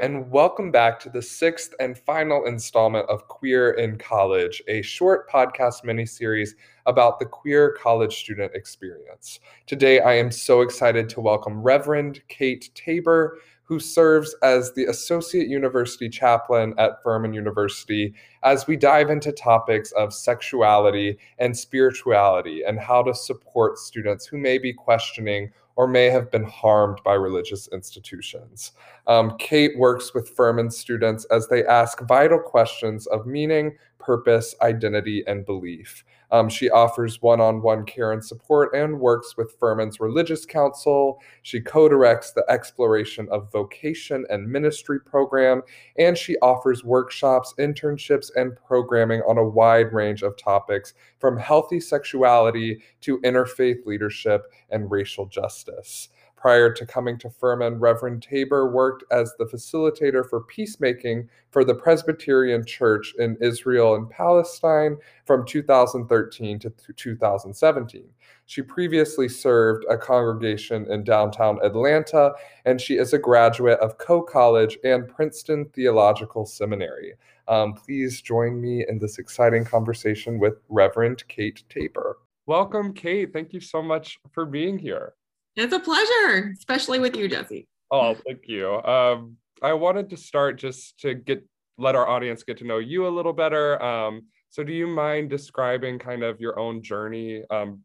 and welcome back to the sixth and final installment of Queer in College, a short podcast mini-series about the queer college student experience. Today, I am so excited to welcome Reverend Kate Tabor, who serves as the Associate University Chaplain at Furman University, as we dive into topics of sexuality and spirituality and how to support students who may be questioning or may have been harmed by religious institutions. Um, Kate works with Furman students as they ask vital questions of meaning, purpose, identity, and belief. Um, she offers one on one care and support and works with Furman's Religious Council. She co directs the Exploration of Vocation and Ministry program, and she offers workshops, internships, and programming on a wide range of topics from healthy sexuality to interfaith leadership and racial justice. Prior to coming to Furman, Reverend Tabor worked as the facilitator for peacemaking for the Presbyterian Church in Israel and Palestine from 2013 to 2017. She previously served a congregation in downtown Atlanta, and she is a graduate of Coe College and Princeton Theological Seminary. Um, please join me in this exciting conversation with Reverend Kate Tabor. Welcome, Kate. Thank you so much for being here. It's a pleasure, especially with you, Jesse. Oh, thank you. Um, I wanted to start just to get let our audience get to know you a little better. Um, so, do you mind describing kind of your own journey um,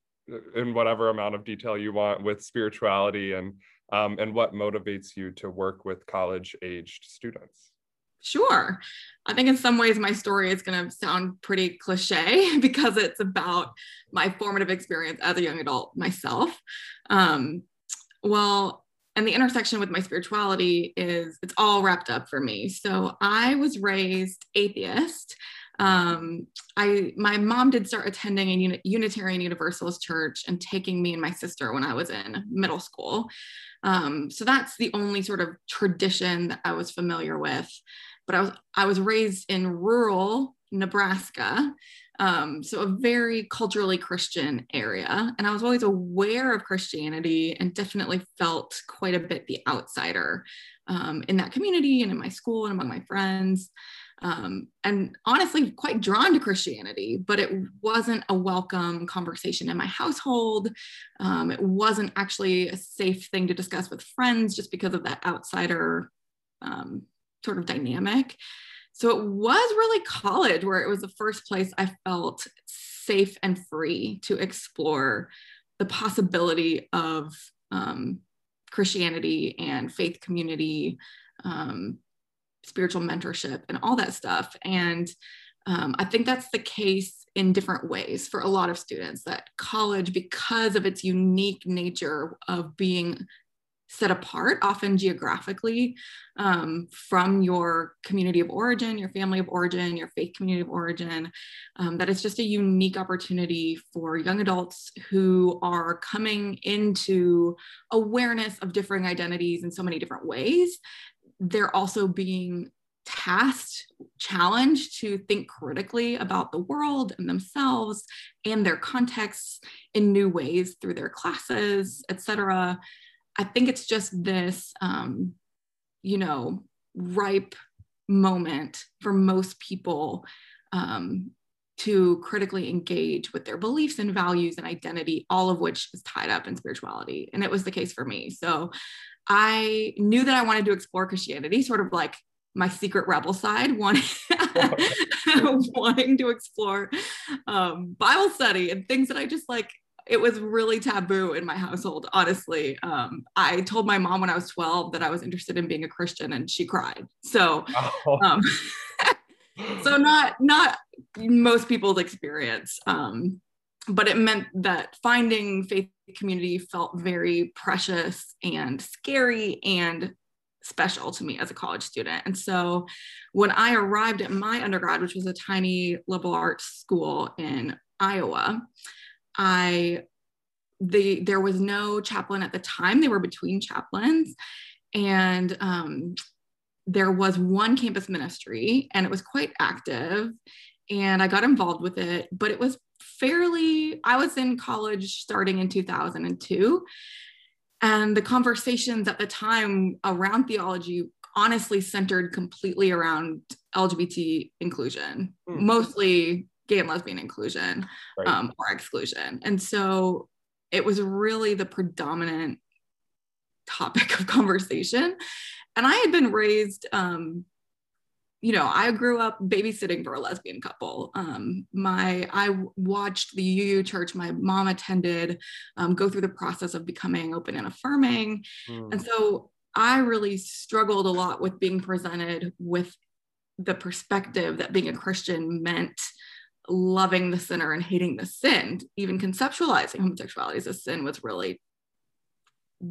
in whatever amount of detail you want with spirituality and um, and what motivates you to work with college aged students? Sure. I think in some ways my story is going to sound pretty cliche because it's about my formative experience as a young adult myself. Um, well, and the intersection with my spirituality is it's all wrapped up for me. So I was raised atheist. Um, I my mom did start attending a Unitarian Universalist church and taking me and my sister when I was in middle school. Um, so that's the only sort of tradition that I was familiar with but I was I was raised in rural Nebraska, um, so a very culturally Christian area, and I was always aware of Christianity and definitely felt quite a bit the outsider um, in that community and in my school and among my friends. Um, and honestly quite drawn to Christianity, but it wasn't a welcome conversation in my household. Um, it wasn't actually a safe thing to discuss with friends just because of that outsider um, sort of dynamic. So it was really college where it was the first place I felt safe and free to explore the possibility of um, Christianity and faith community, um, spiritual mentorship, and all that stuff. And um, I think that's the case in different ways for a lot of students that college, because of its unique nature of being set apart, often geographically, um, from your community of origin, your family of origin, your faith community of origin. Um, that it's just a unique opportunity for young adults who are coming into awareness of differing identities in so many different ways. They're also being tasked, challenged to think critically about the world and themselves and their contexts in new ways through their classes, et cetera. I think it's just this, um, you know, ripe moment for most people um, to critically engage with their beliefs and values and identity, all of which is tied up in spirituality. And it was the case for me. So I knew that I wanted to explore Christianity, sort of like my secret rebel side, wanting, wanting to explore um, Bible study and things that I just like it was really taboo in my household honestly um, i told my mom when i was 12 that i was interested in being a christian and she cried so oh. um, so not not most people's experience um, but it meant that finding faith community felt very precious and scary and special to me as a college student. And so when I arrived at my undergrad, which was a tiny liberal arts school in Iowa, I the there was no chaplain at the time. They were between chaplains, and um, there was one campus ministry, and it was quite active. And I got involved with it, but it was fairly. I was in college starting in 2002, and the conversations at the time around theology honestly centered completely around LGBT inclusion, Hmm. mostly gay and lesbian inclusion Right. um, or exclusion. And so it was really the predominant topic of conversation. And I had been raised, um, you know, I grew up babysitting for a lesbian couple. Um, my I watched the UU church my mom attended um, go through the process of becoming open and affirming. Mm. And so I really struggled a lot with being presented with the perspective that being a Christian meant loving the sinner and hating the sin. Even conceptualizing homosexuality as a sin was really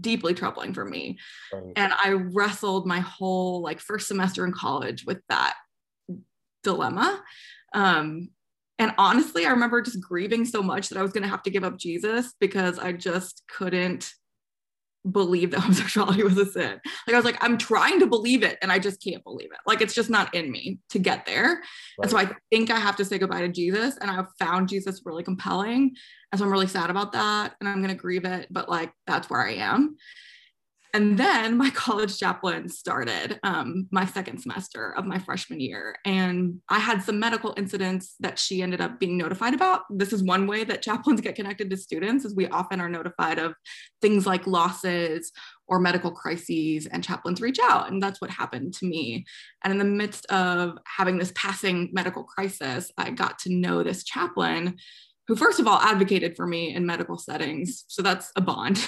deeply troubling for me. Right. And I wrestled my whole like first semester in college with that dilemma. Um, and honestly, I remember just grieving so much that I was going to have to give up Jesus because I just couldn't believe that homosexuality was a sin. Like I was like, I'm trying to believe it and I just can't believe it. Like it's just not in me to get there. And so I think I have to say goodbye to Jesus. And I've found Jesus really compelling. And so I'm really sad about that. And I'm going to grieve it. But like, that's where I am. And then my college chaplain started um, my second semester of my freshman year. And I had some medical incidents that she ended up being notified about. This is one way that chaplains get connected to students, is we often are notified of things like losses or medical crises, and chaplains reach out. And that's what happened to me. And in the midst of having this passing medical crisis, I got to know this chaplain who first of all advocated for me in medical settings. So that's a bond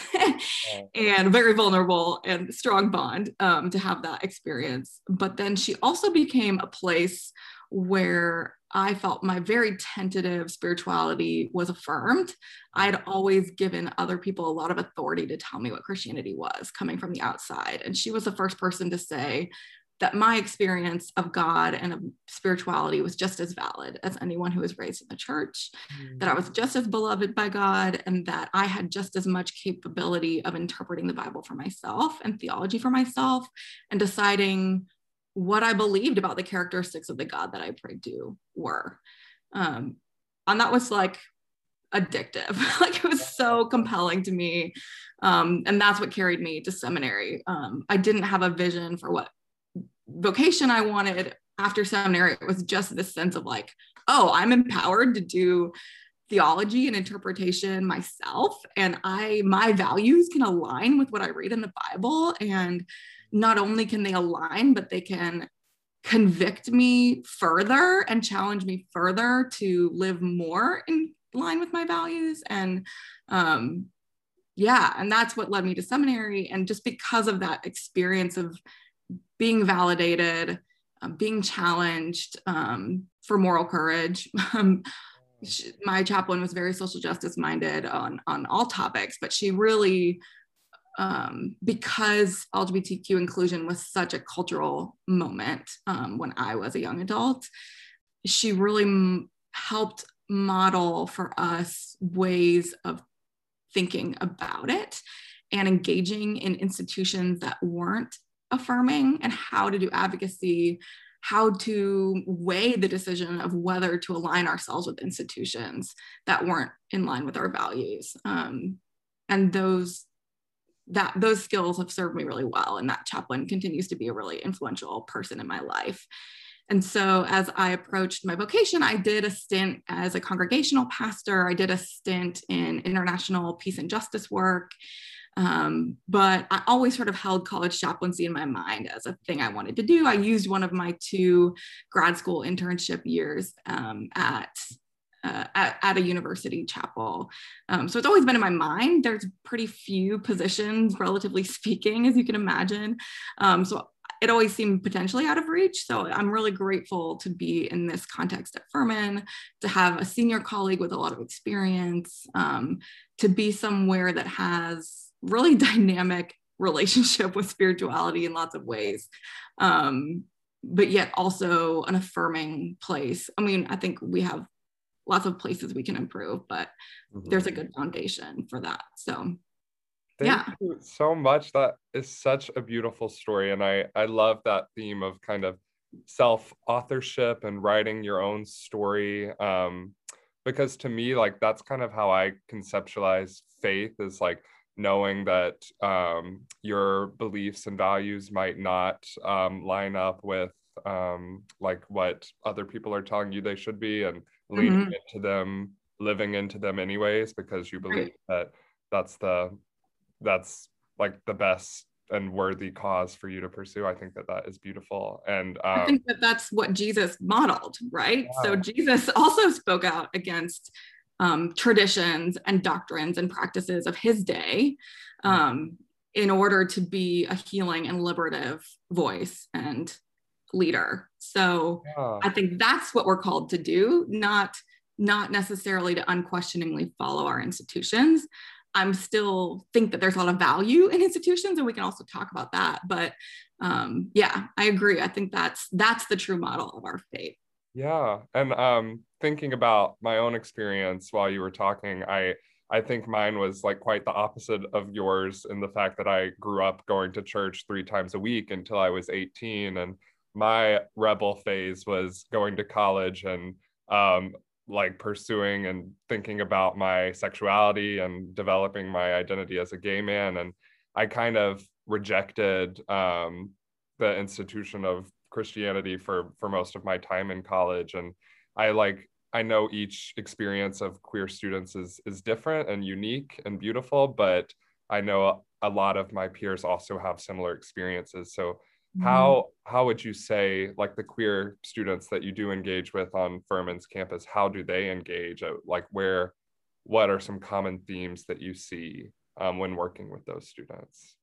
and very vulnerable and strong bond um, to have that experience. But then she also became a place where i felt my very tentative spirituality was affirmed. I'd always given other people a lot of authority to tell me what christianity was coming from the outside. And she was the first person to say that my experience of God and of spirituality was just as valid as anyone who was raised in the church, that I was just as beloved by God, and that I had just as much capability of interpreting the Bible for myself and theology for myself and deciding what I believed about the characteristics of the God that I prayed to were. Um, and that was like addictive. like it was so compelling to me. Um, and that's what carried me to seminary. Um, I didn't have a vision for what vocation I wanted after seminary. It was just this sense of like, oh, I'm empowered to do theology and interpretation myself. And i my values can align with what i read in the bible. And not only can they align but they can convict me further and challenge me further to live more in line with my values. And um yeah and that's what led me to seminary. And just because of that experience of being validated uh, being challenged um, for moral courage. Um, she, my chaplain was very social justice minded on on all topics but she really um, because lgbtq inclusion was such a cultural moment um, when i was a young adult she really m- helped model for us ways of thinking about it and engaging in institutions that weren't affirming and how to do advocacy how to weigh the decision of whether to align ourselves with institutions that weren't in line with our values. Um, and those that those skills have served me really well and that chaplain continues to be a really influential person in my life. And so as i approached my vocation i did a stint as a congregational pastor. I did a stint in international peace and justice work um, but I always sort of held college chaplaincy in my mind as a thing I wanted to do. I used one of my two grad school internship years um, at, uh, at, at a university chapel. Um, so it's always been in my mind. There's pretty few positions, relatively speaking, as you can imagine. Um, so it always seemed potentially out of reach. So I'm really grateful to be in this context at Furman, to have a senior colleague with a lot of experience, um, to be somewhere that has really dynamic relationship with spirituality in lots of ways. Um, but yet also an affirming place. I mean i think we have lots of places we can improve but mm-hmm. there's a good foundation for that. So Thank yeah. you so much. That is such a beautiful story. And i i love that theme of kind of self authorship and writing your own story. Um because to me like that's kind of how i conceptualize faith is like knowing that um, your beliefs and values might not um, line up with um, like what other people are telling you they should be and leaning mm-hmm. into them living into them anyways because you believe that that's the that's like the best and worthy cause for you to pursue i think that that is beautiful and um, i think that that's what jesus modeled right yeah. so jesus also spoke out against um, traditions and doctrines and practices of his day um, in order to be a healing and liberative voice and leader so yeah. i think that's what we're called to do not not necessarily to unquestioningly follow our institutions I'm still think that there's a lot of value in institutions, and we can also talk about that. But um, yeah, I agree. I think that's that's the true model of our faith. Yeah, and um, thinking about my own experience while you were talking, I I think mine was like quite the opposite of yours in the fact that I grew up going to church three times a week until I was 18, and my rebel phase was going to college and um, like pursuing and thinking about my sexuality and developing my identity as a gay man and i kind of rejected um, the institution of christianity for for most of my time in college and i like i know each experience of queer students is is different and unique and beautiful but i know a lot of my peers also have similar experiences. So Mm-hmm. how how would you say like the queer students that you do engage with on Furman's campus how do they engage? Like where what are some common themes that you see um, when working with those students?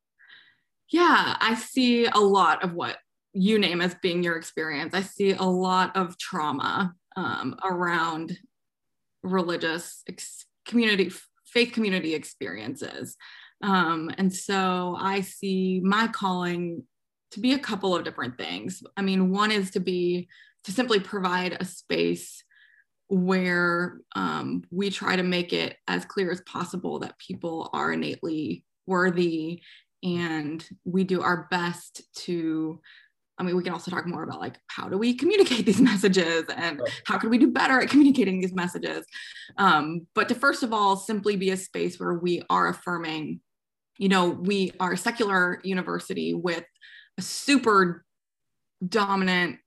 Yeah i see a lot of what you name as being your experience. I see a lot of trauma um, around religious ex- community faith community experiences um, and so i see my calling to be a couple of different things. I mean, one is to be to simply provide a space where um, we try to make it as clear as possible that people are innately worthy and we do our best to i mean we can also talk more about like how do we communicate these messages and how can we do better at communicating these messages um, but to first of all simply be a space where we are affirming you know we are a secular university with a super dominant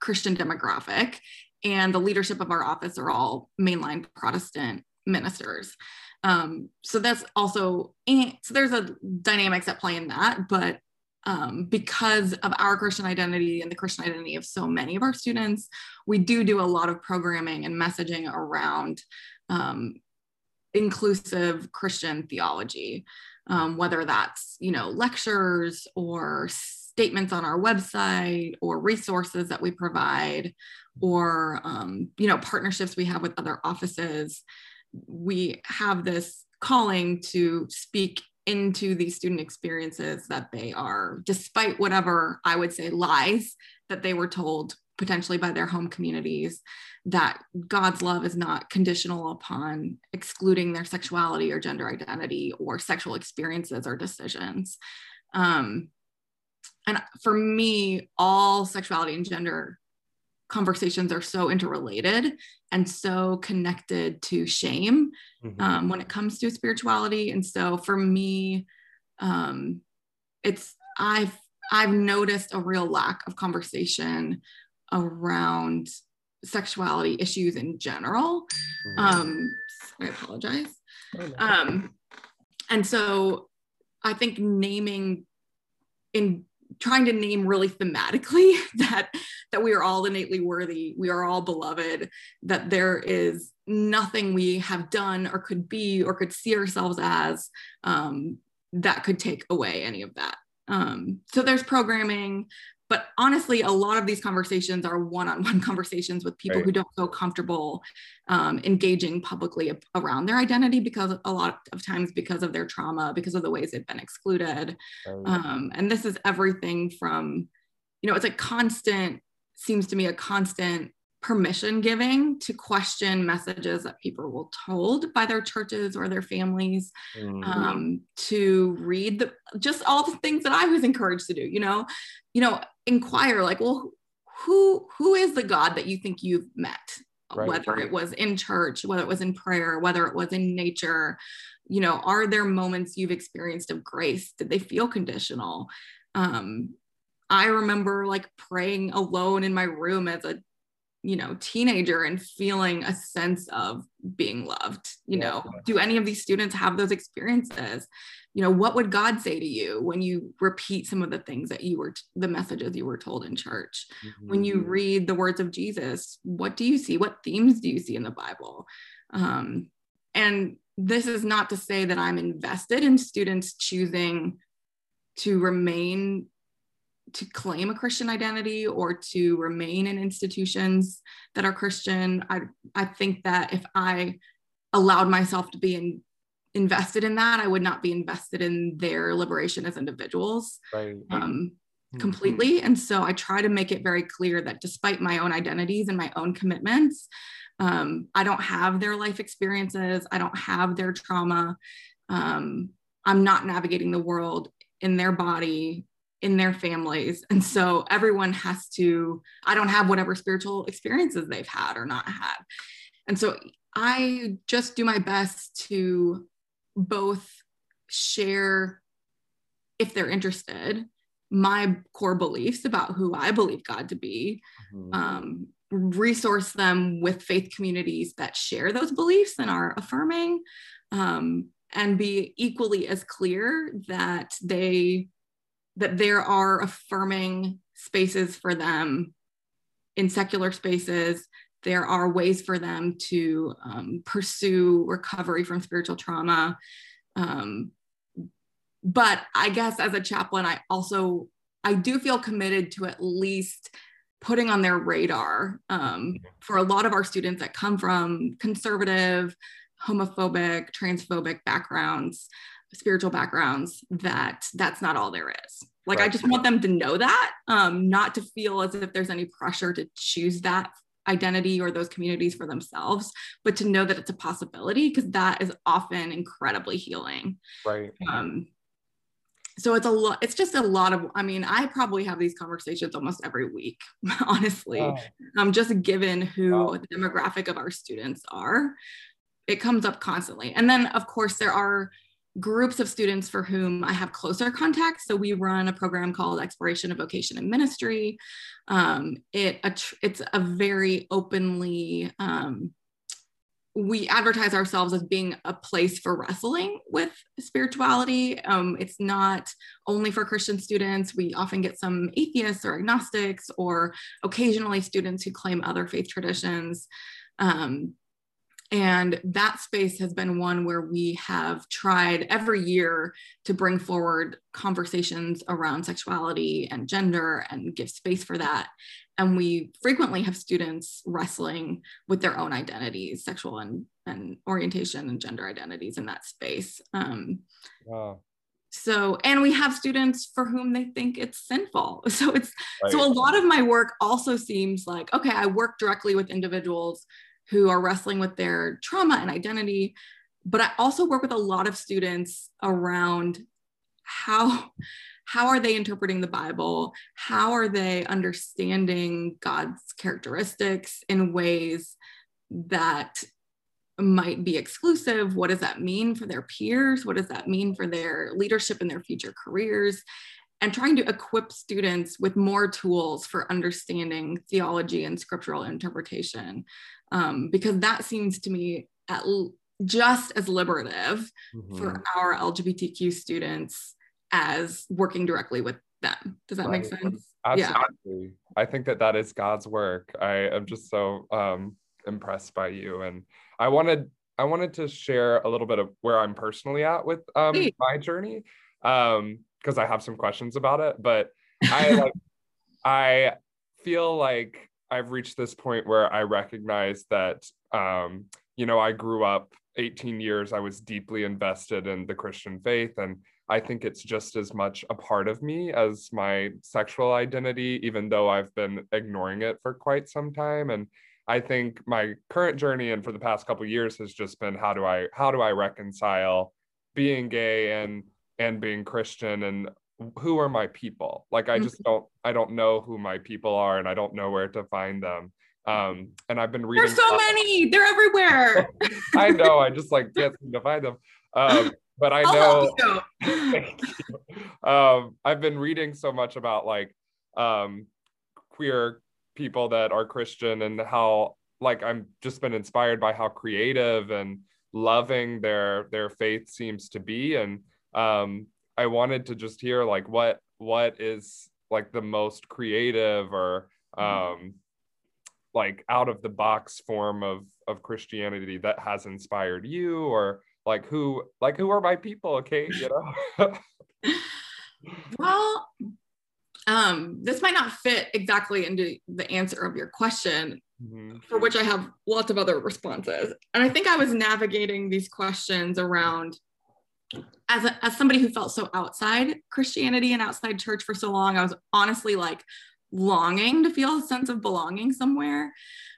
Christian demographic, and the leadership of our office are all mainline Protestant ministers. Um, so that's also so there's a dynamics at play in that, but um, because of our Christian identity and the Christian identity of so many of our students, we do do a lot of programming and messaging around um, inclusive Christian theology, um, whether that's you know lectures or statements on our website or resources that we provide or um, you know partnerships we have with other offices. We have this calling to speak into these student experiences that they are despite whatever i would say lies that they were told potentially by their home communities that god's love is not conditional upon excluding their sexuality or gender identity or sexual experiences or decisions. Um, and for me all sexuality and gender conversations are so interrelated and so connected to shame mm-hmm. um, when it comes to spirituality and so for me um, it's i've i've noticed a real lack of conversation around sexuality issues in general mm-hmm. um, i apologize oh, um, and so i think naming in trying to name really thematically that that we are all innately worthy we are all beloved that there is nothing we have done or could be or could see ourselves as um, that could take away any of that. Um, so there's programming but honestly a lot of these conversations are one-on-one conversations with people right. who don't feel comfortable um, engaging publicly around their identity because a lot of times because of their trauma because of the ways they've been excluded um, and this is everything from you know it's a constant seems to me a constant permission giving to question messages that people were told by their churches or their families mm-hmm. um, to read the just all the things that i was encouraged to do you know you know inquire like well who who is the god that you think you've met right. whether it was in church, whether it was in prayer, whether it was in nature. You know, are there moments you've experienced of grace? Did they feel conditional? Um, I remember like praying alone in my room as a you know teenager and feeling a sense of being loved you yeah. know do any of these students have those experiences you know what would god say to you when you repeat some of the things that you were the messages you were told in church mm-hmm. when you mm-hmm. read the words of jesus what do you see what themes do you see in the bible um, and this is not to say that i'm invested in students choosing to remain to claim a Christian identity or to remain in institutions that are Christian. I, I think that if I allowed myself to be in, invested in that, I would not be invested in their liberation as individuals right. um, mm-hmm. completely. And so I try to make it very clear that despite my own identities and my own commitments, um, I don't have their life experiences, I don't have their trauma. Um, I'm not navigating the world in their body in their families. And so everyone has to, I don't have whatever spiritual experiences they've had or not had. And so I just do my best to both share, if they're interested, my core beliefs about who I believe God to be, mm-hmm. um, resource them with faith communities that share those beliefs and are affirming, um, and be equally as clear that they that there are affirming spaces for them in secular spaces. There are ways for them to um, pursue recovery from spiritual trauma. Um, but I guess as a chaplain, I also I do feel committed to at least putting on their radar um, for a lot of our students that come from conservative, homophobic, transphobic backgrounds spiritual backgrounds that that's not all there is like right. i just want them to know that um, not to feel as if there's any pressure to choose that identity or those communities for themselves but to know that it's a possibility because that is often incredibly healing right um, so it's a lot it's just a lot of i mean i probably have these conversations almost every week honestly oh. um, just given who oh. the demographic of our students are it comes up constantly and then of course there are groups of students for whom I have closer contacts. So we run a program called Exploration of Vocation and Ministry. Um, it it's a very openly um, we advertise ourselves as being a place for wrestling with spirituality. Um, it's not only for Christian students. We often get some atheists or agnostics, or occasionally students who claim other faith traditions. Um, and that space has been one where we have tried every year to bring forward conversations around sexuality and gender and give space for that. And we frequently have students wrestling with their own identities, sexual and, and orientation and gender identities in that space. Um, wow. So, and we have students for whom they think it's sinful. So it's, right. so a lot of my work also seems like, okay, I work directly with individuals who are wrestling with their trauma and identity. But I also work with a lot of students around how how are they interpreting the bible? How are they understanding god's characteristics in ways that might be exclusive? What does that mean for their peers? What does that mean for their leadership in their future careers and trying to equip students with more tools for understanding theology and scriptural interpretation um, because that seems to me at l- just as liberative mm-hmm. for our lgbtq students as working directly with them does that right. make sense absolutely yeah. i think that that is god's work i am just so um, impressed by you and i wanted i wanted to share a little bit of where i'm personally at with um, my journey um, because I have some questions about it. But I like I feel like I've reached this point where I recognize that um, you know, I grew up 18 years, I was deeply invested in the Christian faith. And I think it's just as much a part of me as my sexual identity, even though I've been ignoring it for quite some time. And I think my current journey and for the past couple years has just been how do I how do I reconcile being gay and and being Christian and who are my people? Like I just don't I don't know who my people are and I don't know where to find them. Um, and I've been reading. There's so many. They're everywhere. I know. I just like can't seem to find them. Um, but I know. um, I've been reading so much about like um, queer people that are Christian and how like I'm just been inspired by how creative and loving their their faith seems to be and um I wanted to just hear like what what is like the most creative or mm-hmm. um like out of the box form of of Christianity that has inspired you or like who like who are my people okay you know well um this might not fit exactly into the answer of your question mm-hmm. for which I have lots of other responses. And I think I was navigating these questions around as, a, as somebody who felt so outside Christianity and outside church for so long, I was honestly like longing to feel a sense of belonging somewhere.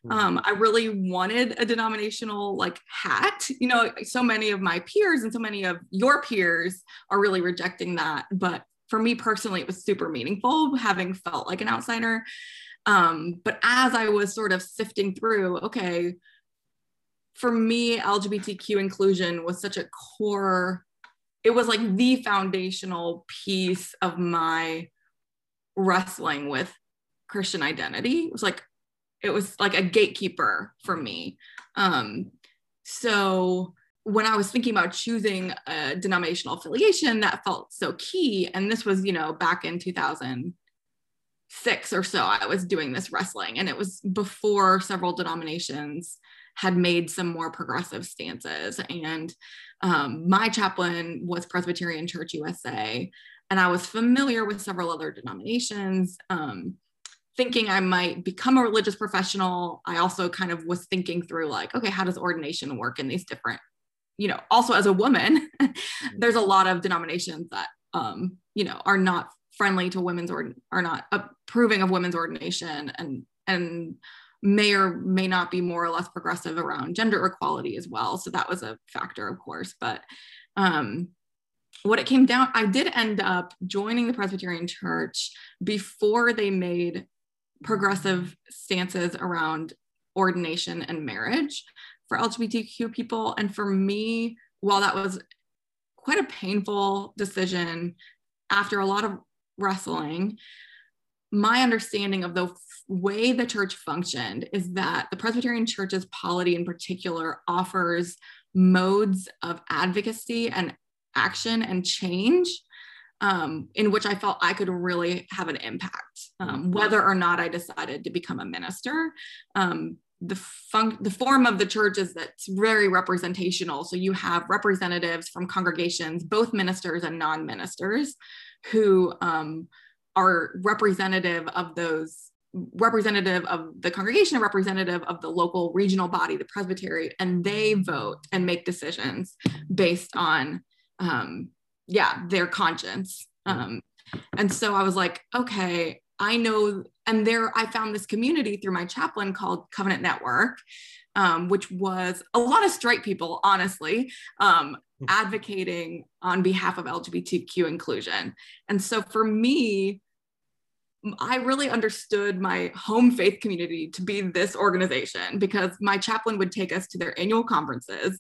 Mm-hmm. Um, I really wanted a denominational like hat. You know, so many of my peers and so many of your peers are really rejecting that. But for me personally, it was super meaningful having felt like an outsider. Um, but as I was sort of sifting through, okay, for me, LGBTQ inclusion was such a core, it was like the foundational piece of my wrestling with Christian identity. It was like, it was like a gatekeeper for me. Um, so when I was thinking about choosing a denominational affiliation, that felt so key. And this was, you know, back in 2000 six or so, I was doing this wrestling. And it was before several denominations had made some more progressive stances. And um, my chaplain was Presbyterian Church USA. And I was familiar with several other denominations. Um, thinking I might become a religious professional, I also kind of was thinking through like, okay, how does ordination work in these different, you know, also as a woman, there's a lot of denominations that, um, you know, are not friendly to women's or are not approving of women's ordination and and may or may not be more or less progressive around gender equality as well. So that was a factor of course but um what it came down i did end up joining the presbyterian church before they made progressive stances around ordination and marriage for lgbtq people. And for me while that was quite a painful decision after a lot of wrestling, my understanding of the way the church functioned is that the Presbyterian Church's polity in particular offers modes of advocacy and action and change um, in which I felt I could really have an impact, um, whether or not I decided to become a minister. Um, the fun- the form of the church is that's very representational. So you have representatives from congregations, both ministers and non-ministers, who um, are representative of those representative of the congregation and representative of the local regional body the presbytery and they vote and make decisions based on um, yeah their conscience. Um, and so i was like okay i know and there i found this community through my chaplain called covenant network um, which was a lot of straight people honestly um, advocating on behalf of LGBTQ inclusion. And so for me, I really understood my home faith community to be this organization because my chaplain would take us to their annual conferences,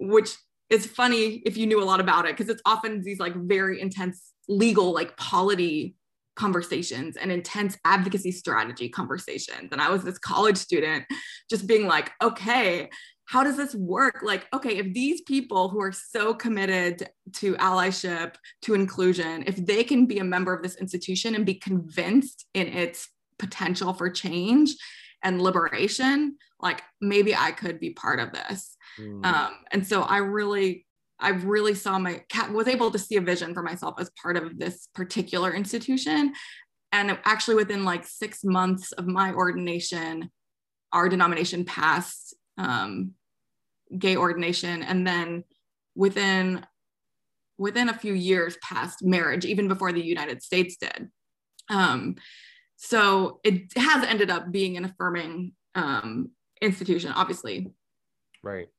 which is funny if you knew a lot about it because it's often these like very intense legal, like polity conversations and intense advocacy strategy conversations. And I was this college student just being like, okay, how does this work? Like, okay, if these people who are so committed to allyship, to inclusion, if they can be a member of this institution and be convinced in its potential for change and liberation, like maybe I could be part of this. Mm. Um, and so I really, I really saw my cat was able to see a vision for myself as part of this particular institution. And actually, within like six months of my ordination, our denomination passed um, gay ordination. And then within within a few years past marriage even before the united states did. Um, so it has ended up being an affirming um, institution obviously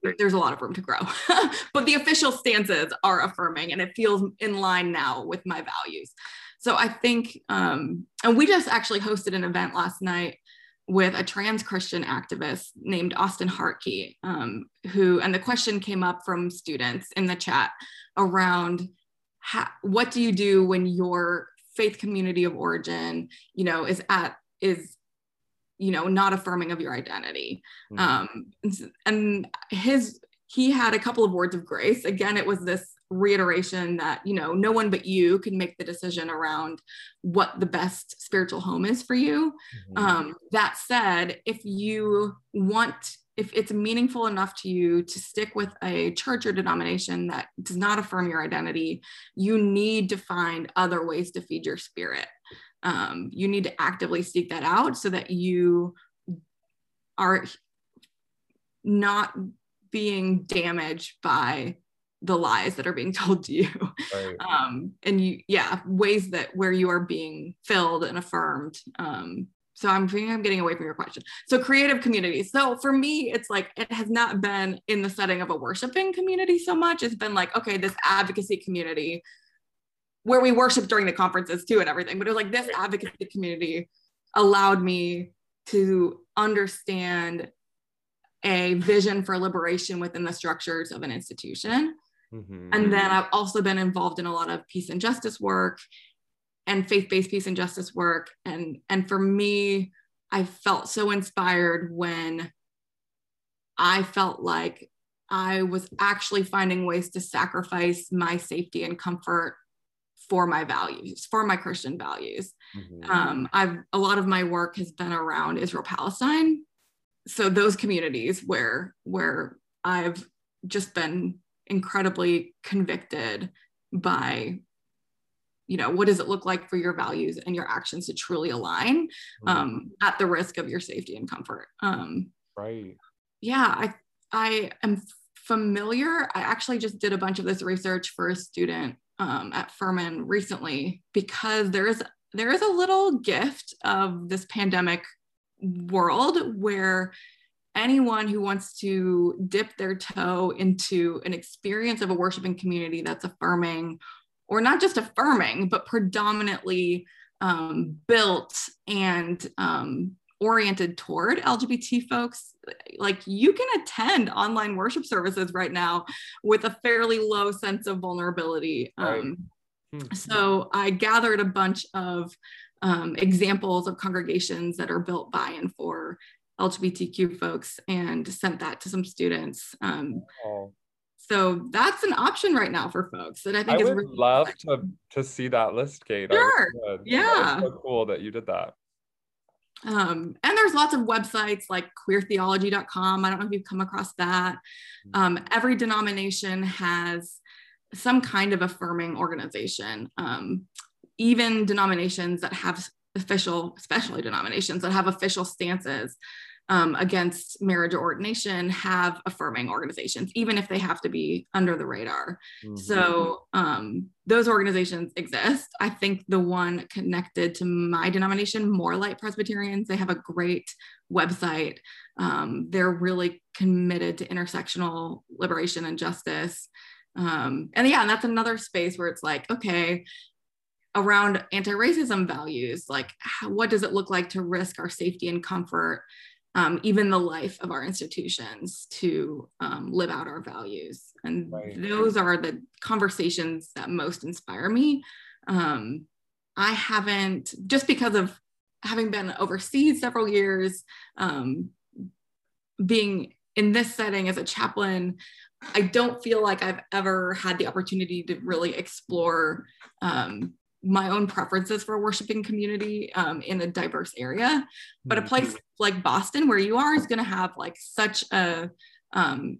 right. There's a lot of room to grow but the official stances are affirming and it feels in line now with my values. So i think um, and we just actually hosted an event last night with a trans Christian activist named Austen Hartke, um, who, and the question came up from students in the chat around how, what do you do when your faith community of origin, you know, is at, is, you know, not affirming of your identity. Mm-hmm. Um, and, and his, he had a couple of words of grace. Again, it was this reiteration that you know no one but you can make the decision around what the best spiritual home is for you mm-hmm. um, that said if you want if it's meaningful enough to you to stick with a church or denomination that does not affirm your identity you need to find other ways to feed your spirit um, you need to actively seek that out so that you are not being damaged by the lies that are being told to you. Right. um, and you yeah ways that where you are being filled and affirmed. Um, so i'm thinking i'm getting away from your question. So creative community. So for me it's like it has not been in the setting of a worshiping community so much. It's been like okay this advocacy community where we worship during the conferences too and everything but it was like this advocacy community allowed me to understand a vision for liberation within the structures of an institution Mm-hmm. And then I've also been involved in a lot of peace and justice work and faith-based peace and justice work. And, and for me, I felt so inspired when I felt like I was actually finding ways to sacrifice my safety and comfort for my values, for my Christian values. Mm-hmm. Um, I've a lot of my work has been around Israel Palestine, so those communities where where I've just been incredibly convicted by you know what does it look like for your values and your actions to truly align mm-hmm. um, at the risk of your safety and comfort um, right yeah i i am familiar i actually just did a bunch of this research for a student um, at furman recently because there is there is a little gift of this pandemic world where anyone who wants to dip their toe into an experience of a worshiping community that's affirming, or not just affirming, but predominantly um, built and um, oriented toward LGBT folks, like you can attend online worship services right now with a fairly low sense of vulnerability. Um, hmm. So I gathered a bunch of um, examples of congregations that are built by and for LGBTQ folks and sent that to some students. Um, oh. So that's an option right now for folks that I think I is would really love to to see that list, Kate. Sure. Yeah. so cool that you did that. Um, and there's lots of websites like queertheology.com. I don't know if you've come across that. Mm-hmm. Um, every denomination has some kind of affirming organization. Um, even denominations that have official, especially denominations that have official stances um, against marriage or ordination have affirming organizations, even if they have to be under the radar. Mm-hmm. So um, those organizations exist. I think the one connected to my denomination, More Light Presbyterians, they have a great website. Um, they're really committed to intersectional liberation and justice. Um, and yeah, and that's another space where it's like, okay, around anti-racism values like how, what does it look like to risk our safety and comfort um, even the life of our institutions to um, live out our values. And right. those are the conversations that most inspire me. Um, I haven't, just because of having been overseas several years, um, being in this setting as a chaplain, I don't feel like I've ever had the opportunity to really explore um, my own preferences for a worshiping community um, in a diverse area. But a place mm-hmm. like Boston, where you are, is going to have like such a um,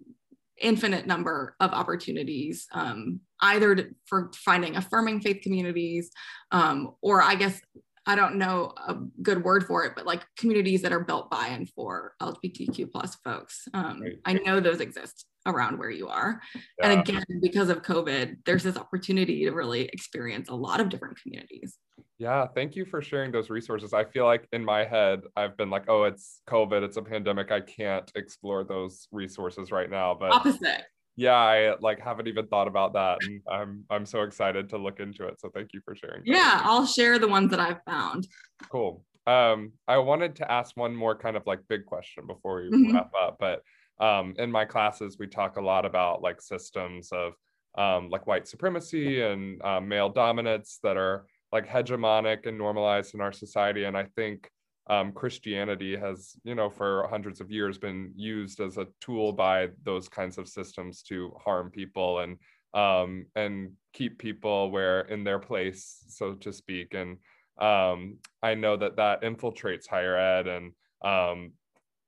infinite number of opportunities, um, either to, for finding affirming faith communities, um, or I guess I don't know a good word for it, but like communities that are built by and for LGBTQ plus folks. Um, I know those exist around where you are. Yeah. And again, because of COVID, there's this opportunity to really experience a lot of different communities. Yeah, thank you for sharing those resources. I feel like in my head, I've been like, oh, it's COVID, it's a pandemic. I can't explore those resources right now. But opposite. Yeah, I like haven't even thought about that. And I'm I'm so excited to look into it. So thank you for sharing. Yeah, I'll share the ones that I've found. Cool. um, I wanted to ask one more kind of like big question before we Mhm. wrap up. But um, in my classes, we talk a lot about like systems of um, like white supremacy and uh, male dominance that are like hegemonic and normalized in our society. And I think um, Christianity has, you know, for hundreds of years been used as a tool by those kinds of systems to harm people and um, and keep people where in their place, so to speak. And um, I know that that infiltrates higher ed and um,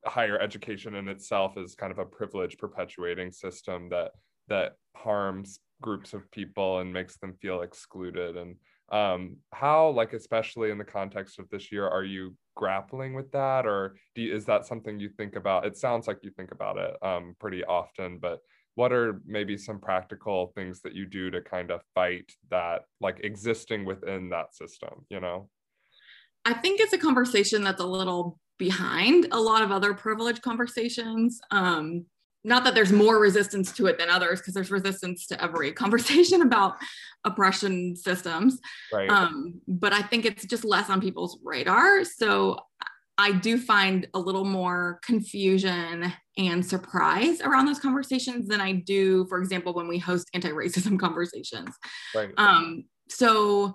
higher education in itself is kind of a privilege perpetuating system that that harms groups of people and makes them feel excluded. And um, how like especially in the context of this year are you grappling with that? Or do you, is that something you think about? It sounds like you think about it um, pretty often but what are maybe some practical things that you do to kind of fight that like existing within that system you know? I think it's a conversation that's a little behind a lot of other privilege conversations. Um, not that there's more resistance to it than others, because there's resistance to every conversation about oppression systems. right Um, but I think it's just less on people's radar. So I do find a little more confusion and surprise around those conversations than I do, for example, when we host anti racism conversations. right Um, so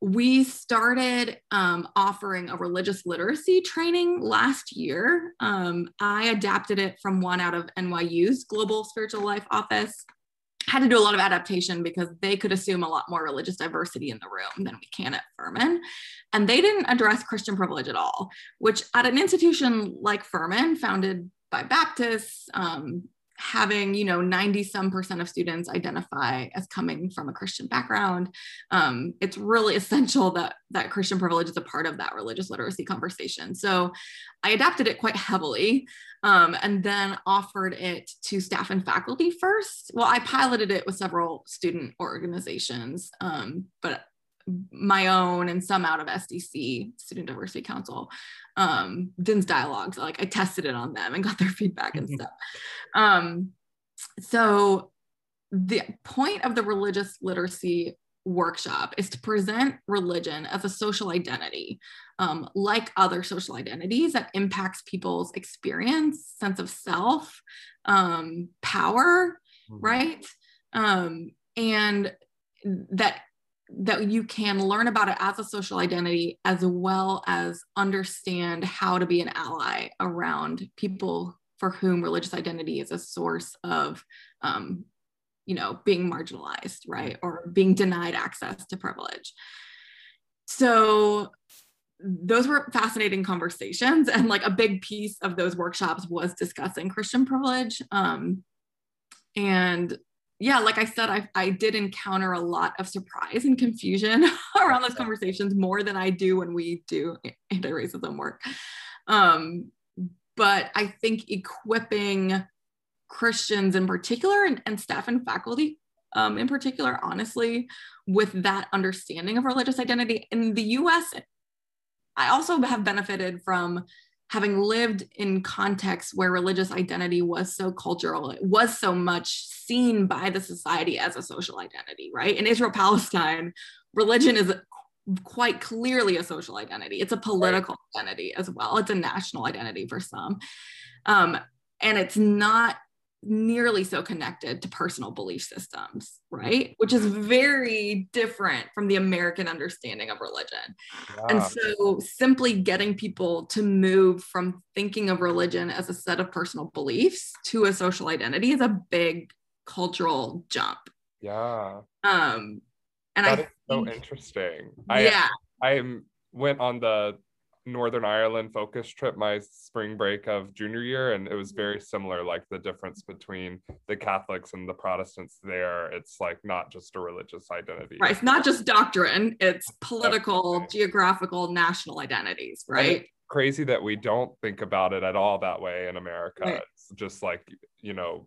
we started um, offering a religious literacy training last year. Um, I adapted it from one out of NYU's Global Spiritual Life office. Had to do a lot of adaptation because they could assume a lot more religious diversity in the room than we can at Furman. And they didn't address Christian privilege at all, which at an institution like Furman, founded by Baptists, um, having you know 90 some percent of students identify as coming from a christian background. Um, it's really essential that that christian privilege is a part of that religious literacy conversation. So i adapted it quite heavily um, and then offered it to staff and faculty first. Well i piloted it with several student organizations um, but my own and some out of SDC, Student Diversity Council, um, DINS dialogues. Like I tested it on them and got their feedback and stuff. Um, so the point of the religious literacy workshop is to present religion as a social identity, um, like other social identities that impacts people's experience, sense of self, um, power, Mhm. right? Um, and that that you can learn about it as a social identity as well as understand how to be an ally around people for whom religious identity is a source of um, you know being marginalized right? Or being denied access to privilege. So those were fascinating conversations and like a big piece of those workshops was discussing christian privilege um, and yeah, like I said, I, I did encounter a lot of surprise and confusion around those conversations more than I do when we do anti-racism work. Um, but I think equipping Christians in particular and, and staff and faculty um, in particular, honestly, with that understanding of religious identity in the US, I also have benefited from having lived in contexts where religious identity was so cultural, it was so much seen by the society as a social identity, right? In Israel Palestine, religion is quite clearly a social identity. It's a political identity as well. It's a national identity for some. Um, and it's not nearly so connected to personal belief systems, right? Which is very different from the American understanding of religion. Wow. And so simply getting people to move from thinking of religion as a set of personal beliefs to a social identity is a big cultural jump. Yeah. Um and that I is so think, interesting. yeah. I I went on the Northern Ireland focus trip my spring break of junior year, and it was very mm-hmm. similar. Like the difference between the Catholics and the Protestants there, it's like not just a religious identity. Right. It's not just doctrine, it's political, Definitely. geographical, national identities, right? crazy that we don't think about it at all that way in America. Right. It's just like, you know,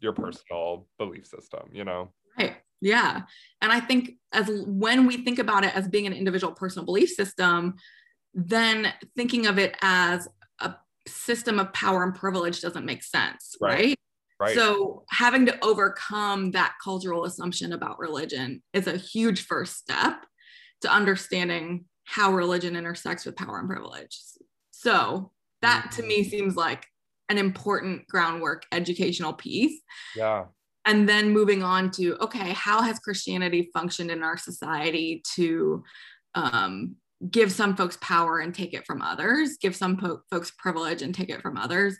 your personal belief system, you know? Right. Yeah. And I think as when we think about it as being an individual personal belief system, then thinking of it as a system of power and privilege doesn't make sense, Right. right? Right. So having to overcome that cultural assumption about religion is a huge first step to understanding how religion intersects with power and privilege. So that to me seems like an important groundwork educational piece. Yeah. And then moving on to okay, how has Christianity functioned in our society to um, give some folks power and take it from others, give some po- folks privilege and take it from others?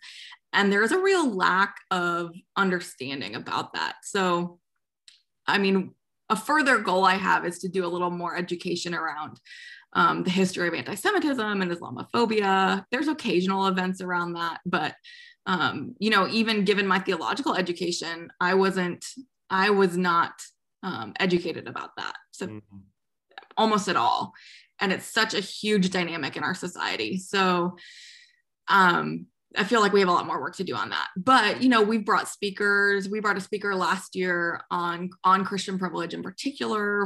And there's a real lack of understanding about that. So, I mean, a further goal I have is to do a little more education around um, the history of anti-Semitism and Islamophobia. There's occasional events around that, but um, you know, even given my theological education, I wasn't, I was not um, educated about that. So mm-hmm. almost at all. And it's such a huge dynamic in our society. So um, I feel like we have a lot more work to do on that. But you know, we've brought speakers. We brought a speaker last year on on Christian privilege in particular.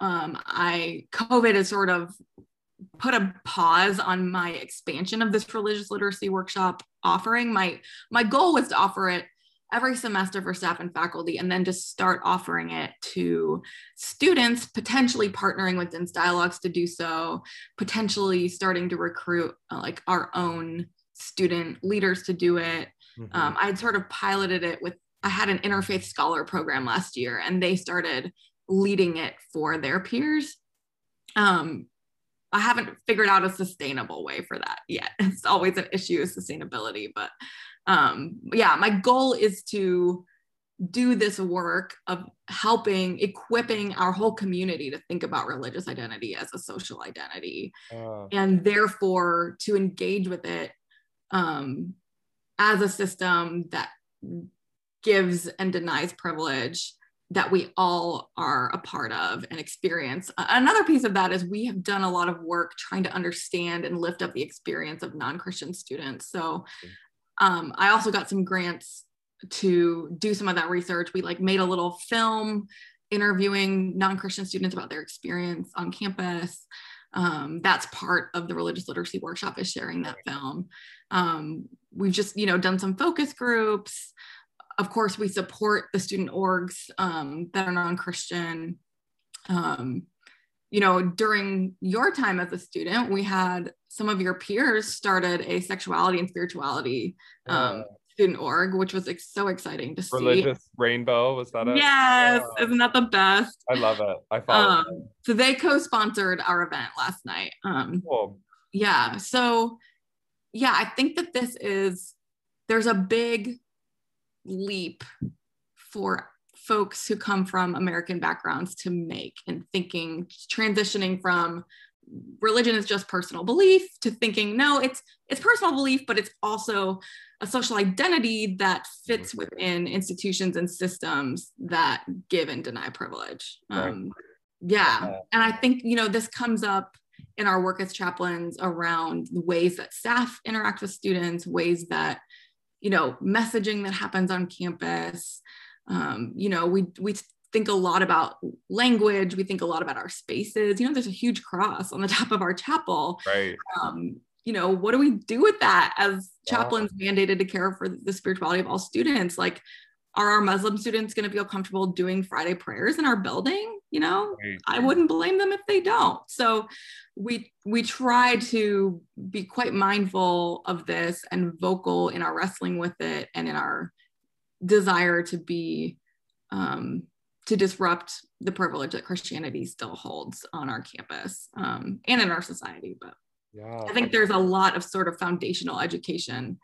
Um, I COVID has sort of put a pause on my expansion of this religious literacy workshop offering. My my goal was to offer it every semester for staff and faculty, and then just start offering it to students, potentially partnering with Dense Dialogues to do so, potentially starting to recruit uh, like our own student leaders to do it. Mm-hmm. Um, I had sort of piloted it with, I had an interfaith scholar program last year, and they started leading it for their peers. Um, I haven't figured out a sustainable way for that yet. It's always an issue of sustainability, but um, yeah, my goal is to do this work of helping equipping our whole community to think about religious identity as a social identity uh. and therefore to engage with it um, as a system that gives and denies privilege that we all are a part of and experience. Another piece of that is we have done a lot of work trying to understand and lift up the experience of non Christian students. So um, I also got some grants to do some of that research. We like made a little film interviewing non Christian students about their experience on campus. Um, that's part of the religious literacy workshop is sharing that film. Um, we've just, you know, done some focus groups. Of course, we support the student orgs um, that are non-Christian. You know, during your time as a student, we had some of your peers started a sexuality and spirituality um, student org, which was like, so exciting to see. Religious Rainbow was that it? Yes, isn't that the best? I love it. I follow. Um, so they co-sponsored our event last night. Um, cool. Yeah, so yeah, I think that this is, there's a big leap for folks who come from American backgrounds to make and thinking, transitioning from religion is just personal belief to thinking no it's it's personal belief but it's also a social identity that fits within institutions and systems that give and deny privilege. Um, yeah. And i think you know this comes up in our work as chaplains around the ways that staff interact with students, ways that, you know, messaging that happens on campus. Um, you know, we we think a lot about language. We think a lot about our spaces. You know, there's a huge cross on the top of our chapel. Right. Um, you know, what do we do with that as chaplains mandated to care for the spirituality of all students? Like, are our Muslim students going to feel comfortable doing Friday prayers in our building? You know, right. I wouldn't blame them if they don't. So we we try to be quite mindful of this and vocal in our wrestling with it and in our desire to be um, to disrupt the privilege that Christianity still holds on our campus um, and in our society. But yeah. I think there's a lot of sort of foundational education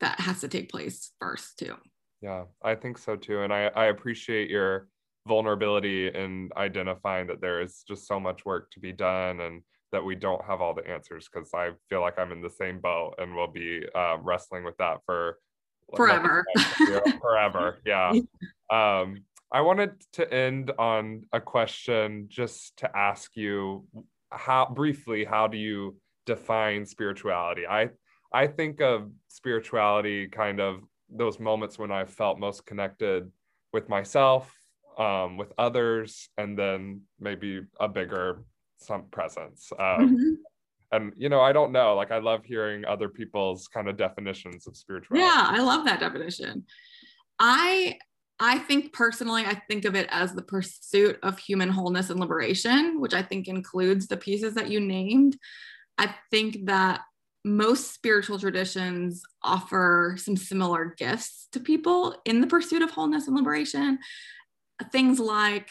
that has to take place first too. Yeah, I think so too. And I, I appreciate your vulnerability in identifying that there is just so much work to be done and that we don't have all the answers because I feel like I'm in the same boat and we'll be uh, wrestling with that for forever. forever. Yeah. Um, I wanted to end on a question just to ask you how briefly, how do you define spirituality? I I think of spirituality kind of those moments when I felt most connected with myself, um, with others, and then maybe a bigger some presence. Um, mm-hmm. And you know, I don't know. Like, I love hearing other people's kind of definitions of spirituality. Yeah, I love that definition. I I think personally, I think of it as the pursuit of human wholeness and liberation, which I think includes the pieces that you named. I think that most spiritual traditions offer some similar gifts to people in the pursuit of wholeness and liberation. Things like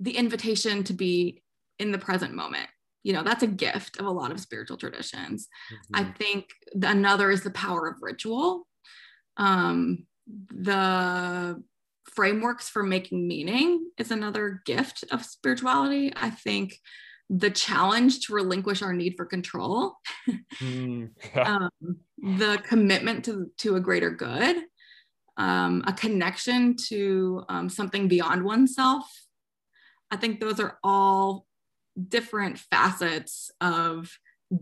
the invitation to be in the present moment. You know, that's a gift of a lot of spiritual traditions. Mm-hmm. I think another is the power of ritual. Um, the frameworks for making meaning is another gift of spirituality. I think the challenge to relinquish our need for control, mm, um, the commitment to, to a greater good, um, a connection to um, something beyond oneself. I think those are all different facets of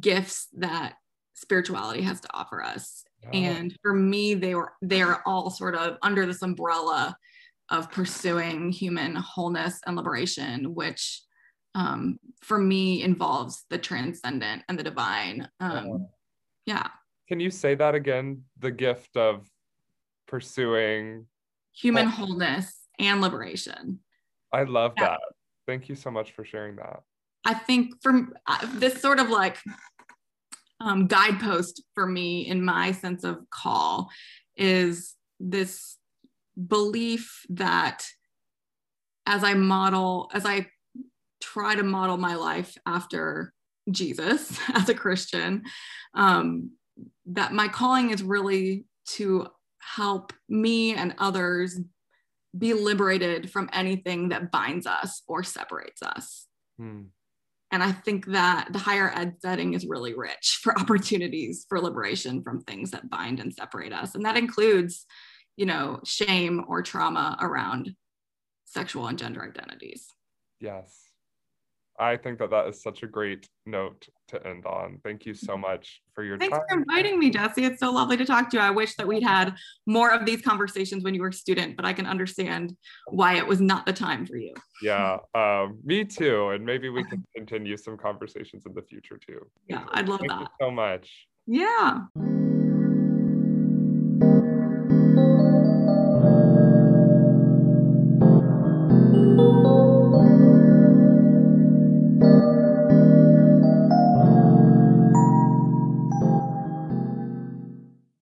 gifts that spirituality has to offer us. And for me, they were they are all sort of under this umbrella of pursuing human wholeness and liberation, which um, for me involves the transcendent and the divine. Um, yeah. Can you say that again? The gift of pursuing human wholeness and liberation. I love yeah. that. Thank you so much for sharing that. I think from uh, this sort of like um, guidepost for me in my sense of call is this belief that as I model, as I try to model my life after Jesus as a Christian, um, that my calling is really to help me and others be liberated from anything that binds us or separates us. Hmm. And I think that the higher ed setting is really rich for opportunities for liberation from things that bind and separate us. And that includes you know, shame or trauma around sexual and gender identities. Yes. I think that that is such a great note to end on. Thank you so much for your Thanks time. for inviting me, Jesse. It's so lovely to talk to you. I wish that we'd had more of these conversations when you were a student, but I can understand why it was not the time for you. Yeah, um, me too. And maybe we can continue some conversations in the future too. Yeah, I'd love Thank that. so much. Yeah.